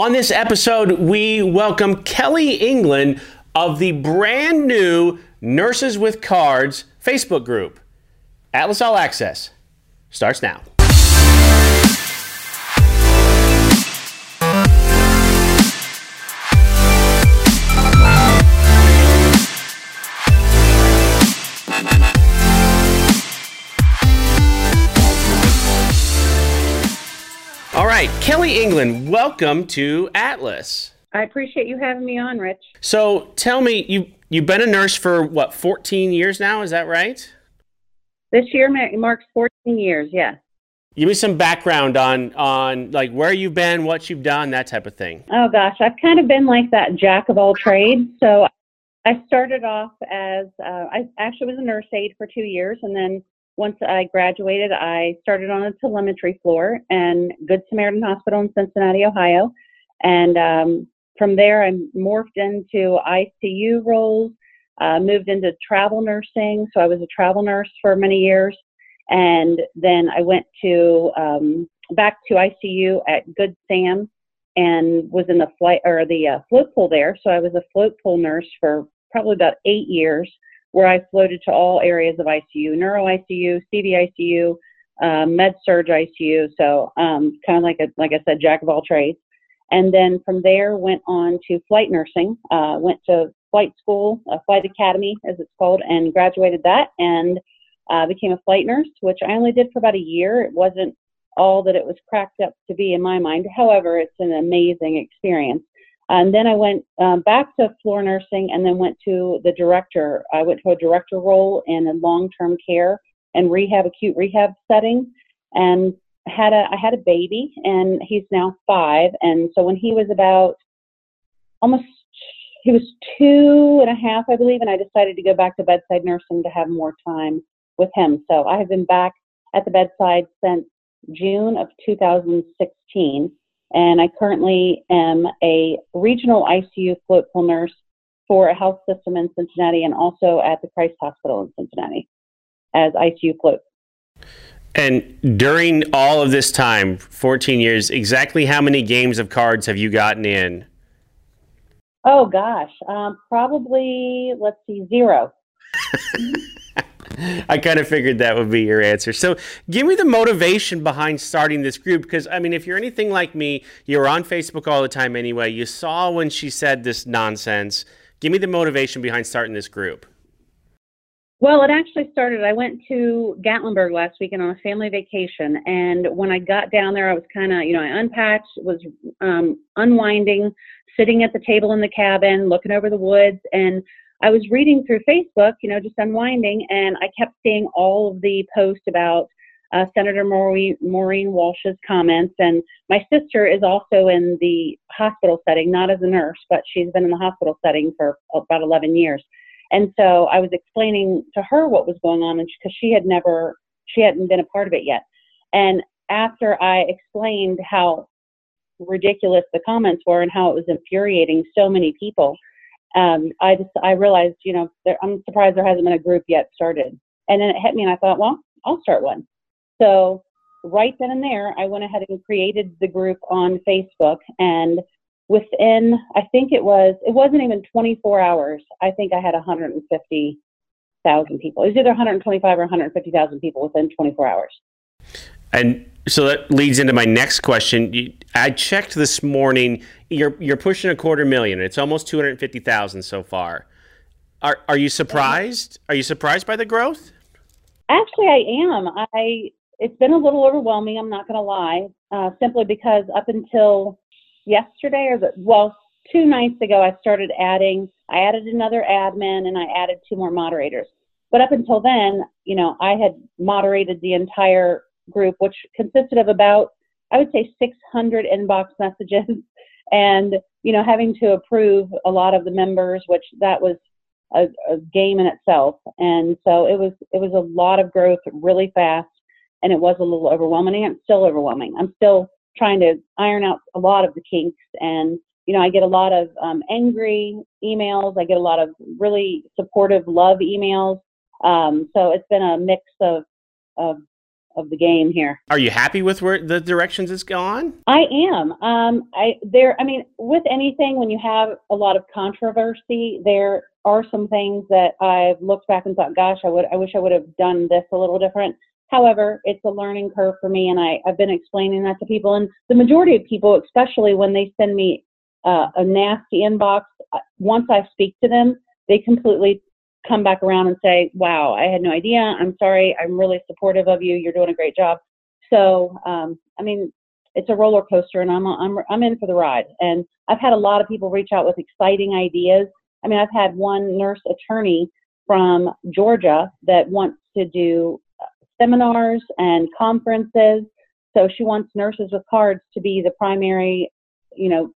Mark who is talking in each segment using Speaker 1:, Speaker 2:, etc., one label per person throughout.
Speaker 1: On this episode, we welcome Kelly England of the brand new Nurses with Cards Facebook group. Atlas All Access starts now. Right, Kelly England, welcome to Atlas.
Speaker 2: I appreciate you having me on, Rich.
Speaker 1: So tell me, you you've been a nurse for what, 14 years now? Is that right?
Speaker 2: This year marks 14 years, yes.
Speaker 1: Give me some background on on like where you've been, what you've done, that type of thing.
Speaker 2: Oh gosh, I've kind of been like that jack of all trades. So I started off as uh, I actually was a nurse aide for two years, and then once I graduated, I started on a telemetry floor and Good Samaritan Hospital in Cincinnati, Ohio, and um, from there I morphed into ICU roles, uh, moved into travel nursing. So I was a travel nurse for many years, and then I went to um, back to ICU at Good Sam and was in the flight or the uh, float pool there. So I was a float pool nurse for probably about eight years, where I floated to all areas of ICU, neuro ICU, CV ICU, um, med surg ICU. So um, kind of like a, like I said, jack of all trades. And then from there went on to flight nursing. Uh, went to flight school, uh, flight academy as it's called, and graduated that and uh, became a flight nurse, which I only did for about a year. It wasn't all that it was cracked up to be in my mind. However, it's an amazing experience. And then I went um, back to floor nursing and then went to the director. I went to a director role in a long-term care and rehab, acute rehab setting, and had a I had a baby, and he's now five. And so when he was about almost he was two and a half, I believe, and I decided to go back to bedside nursing to have more time with him. So I have been back at the bedside since June of 2016 and I currently am a regional ICU float pool nurse for a health system in Cincinnati and also at the Christ Hospital in Cincinnati as ICU float.
Speaker 1: And during all of this time, 14 years, exactly how many games of cards have you gotten in?
Speaker 2: Oh gosh, um, probably let's see, zero.
Speaker 1: I kind of figured that would be your answer. So, give me the motivation behind starting this group because I mean, if you're anything like me, you're on Facebook all the time anyway. You saw when she said this nonsense. Give me the motivation behind starting this group.
Speaker 2: Well, it actually started. I went to Gatlinburg last weekend on a family vacation, and when I got down there, I was kind of, you know, I unpacked, was um, unwinding, sitting at the table in the cabin, looking over the woods, and I was reading through Facebook, you know, just unwinding, and I kept seeing all of the posts about uh, Senator Maureen, Maureen Walsh's comments. And my sister is also in the hospital setting, not as a nurse, but she's been in the hospital setting for about 11 years. And so I was explaining to her what was going on, and because she had never, she hadn't been a part of it yet. And after I explained how ridiculous the comments were and how it was infuriating so many people, um, I just I realized, you know, there, I'm surprised there hasn't been a group yet started. And then it hit me, and I thought, well, I'll start one. So right then and there, I went ahead and created the group on Facebook, and within I think it was it wasn't even 24 hours. I think I had 150,000 people. It was either 125 or 150,000 people within 24 hours.
Speaker 1: And so that leads into my next question. I checked this morning. You're you're pushing a quarter million. It's almost two hundred fifty thousand so far. Are are you surprised? Are you surprised by the growth?
Speaker 2: Actually, I am. I it's been a little overwhelming. I'm not going to lie. Uh, simply because up until yesterday, or the well, two nights ago, I started adding. I added another admin and I added two more moderators. But up until then, you know, I had moderated the entire group, which consisted of about, I would say, 600 inbox messages, and you know, having to approve a lot of the members, which that was a, a game in itself. And so it was it was a lot of growth really fast, and it was a little overwhelming. And it's still overwhelming. I'm still trying to iron out a lot of the kinks and you know, I get a lot of um, angry emails. I get a lot of really supportive love emails. Um, so it's been a mix of, of of the game here.
Speaker 1: Are you happy with where the directions it's gone?
Speaker 2: I am. Um, I there. I mean, with anything, when you have a lot of controversy, there are some things that I've looked back and thought, gosh, I would. I wish I would have done this a little different. However, it's a learning curve for me, and I, I've been explaining that to people. And the majority of people, especially when they send me uh, a nasty inbox, uh, once I speak to them, they completely come back around and say, wow, I had no idea. I'm sorry. I'm really supportive of you. You're doing a great job. So, um, I mean, it's a roller coaster and I'm, I'm, I'm in for the ride. And I've had a lot of people reach out with exciting ideas. I mean, I've had one nurse attorney from Georgia that wants to do uh, seminars and conferences. So she wants nurses with cards to be the primary, you know,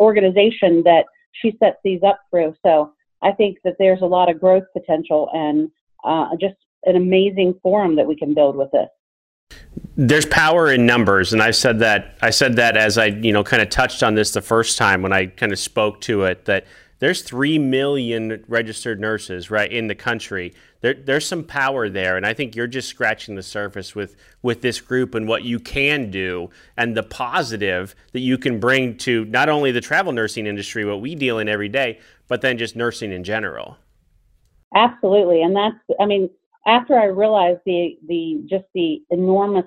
Speaker 2: organization that she sets these up through. So I think that there's a lot of growth potential and uh, just an amazing forum that we can build with this.
Speaker 1: There's power in numbers, and I said that. I said that as I, you know, kind of touched on this the first time when I kind of spoke to it. That there's three million registered nurses right in the country. There, there's some power there, and I think you're just scratching the surface with with this group and what you can do and the positive that you can bring to not only the travel nursing industry, what we deal in every day, but then just nursing in general.
Speaker 2: Absolutely, and that's I mean, after I realized the the just the enormous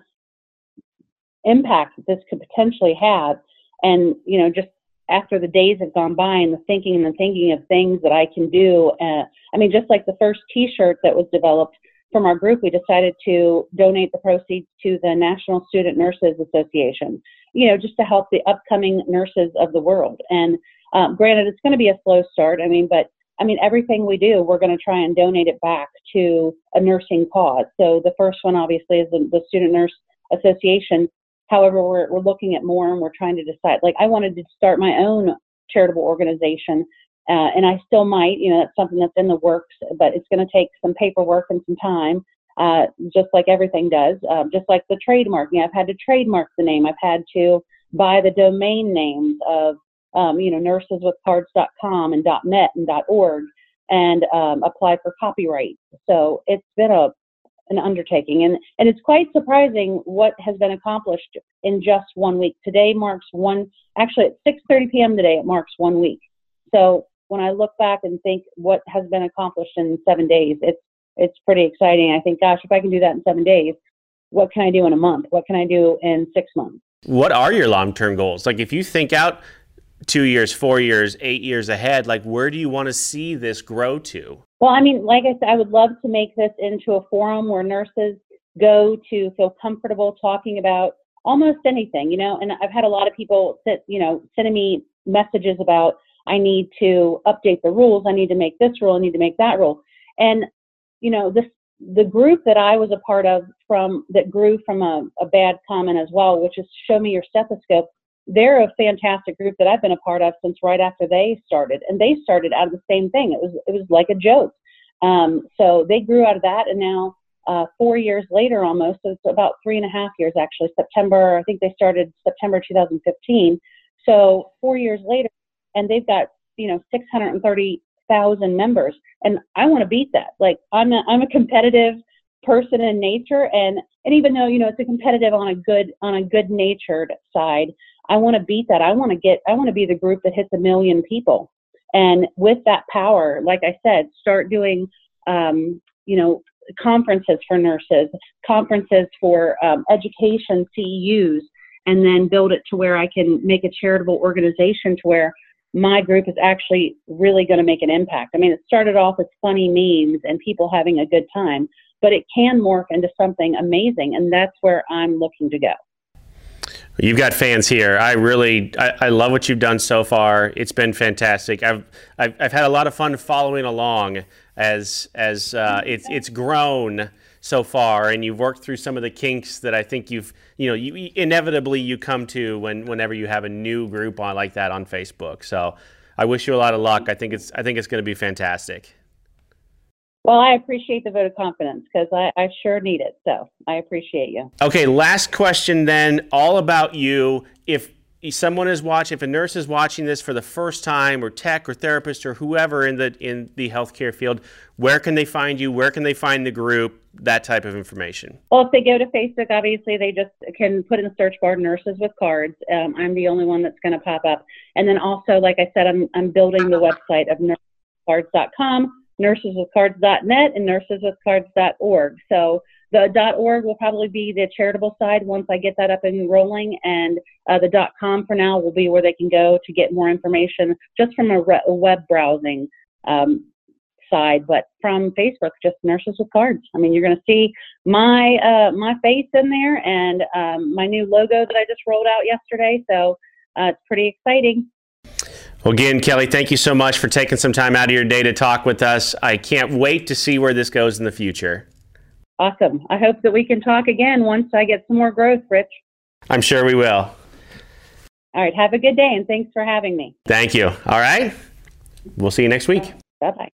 Speaker 2: impact that this could potentially have, and you know, just after the days have gone by and the thinking and the thinking of things that I can do, uh, I mean, just like the first T-shirt that was developed from our group, we decided to donate the proceeds to the National Student Nurses Association. You know, just to help the upcoming nurses of the world and um, granted, it's going to be a slow start. I mean, but I mean, everything we do, we're going to try and donate it back to a nursing cause. So the first one, obviously, is the, the Student Nurse Association. However, we're, we're looking at more and we're trying to decide. Like, I wanted to start my own charitable organization, uh, and I still might. You know, that's something that's in the works, but it's going to take some paperwork and some time, uh, just like everything does. Um, just like the trademarking, I've had to trademark the name. I've had to buy the domain names of um, you know, nurseswithcards.com and .net and .org and um, apply for copyright. So it's been a an undertaking, and and it's quite surprising what has been accomplished in just one week. Today marks one. Actually, at 6:30 p.m. today, it marks one week. So when I look back and think what has been accomplished in seven days, it's it's pretty exciting. I think, gosh, if I can do that in seven days, what can I do in a month? What can I do in six months?
Speaker 1: What are your long-term goals? Like if you think out two years, four years, eight years ahead? Like, where do you want to see this grow to?
Speaker 2: Well, I mean, like I said, I would love to make this into a forum where nurses go to feel comfortable talking about almost anything, you know. And I've had a lot of people that, you know, sending me messages about, I need to update the rules, I need to make this rule, I need to make that rule. And, you know, this the group that I was a part of from that grew from a, a bad comment as well, which is show me your stethoscope they're a fantastic group that I've been a part of since right after they started, and they started out of the same thing. It was it was like a joke. Um, so they grew out of that, and now uh, four years later, almost so it's about three and a half years actually. September, I think they started September 2015. So four years later, and they've got you know 630,000 members, and I want to beat that. Like I'm a, I'm a competitive person in nature, and and even though you know it's a competitive on a good on a good natured side I want to beat that. I want to get, I want to be the group that hits a million people. And with that power, like I said, start doing, um, you know, conferences for nurses, conferences for um, education CEUs, and then build it to where I can make a charitable organization to where my group is actually really going to make an impact. I mean, it started off as funny memes and people having a good time, but it can morph into something amazing, and that's where I'm looking to go.
Speaker 1: You've got fans here. I really, I, I, love what you've done so far. It's been fantastic. I've, I've, I've had a lot of fun following along as, as uh, it's, it's grown so far, and you've worked through some of the kinks that I think you've, you know, you, inevitably you come to when, whenever you have a new group on like that on Facebook. So I wish you a lot of luck. I think it's, I think it's going to be fantastic.
Speaker 2: Well, I appreciate the vote of confidence because I, I, sure need it. So I appreciate you.
Speaker 1: Okay, last question then, all about you. If someone is watching, if a nurse is watching this for the first time, or tech or therapist or whoever in the in the healthcare field, where can they find you? Where can they find the group? That type of information.
Speaker 2: Well, if they go to Facebook, obviously they just can put in the search bar "nurses with cards." Um, I'm the only one that's going to pop up. And then also, like I said, I'm I'm building the website of nurseswithcards.com, nurseswithcards.net, and nurseswithcards.org. So the .org will probably be the charitable side once I get that up and rolling, and uh, the .com for now will be where they can go to get more information just from a, re- web browsing um, side. But from Facebook, just Nurses with Cards. I mean, you're going to see my uh, my face in there and um, my new logo that I just rolled out yesterday. So uh, it's pretty exciting.
Speaker 1: Well, again, Kelly, thank you so much for taking some time out of your day to talk with us. I can't wait to see where this goes in the future.
Speaker 2: Awesome. I hope that we can talk again once I get some more growth, Rich.
Speaker 1: I'm sure we will.
Speaker 2: All right. Have a good day and thanks for having me.
Speaker 1: Thank you. All right. We'll see you next week.
Speaker 2: Bye bye.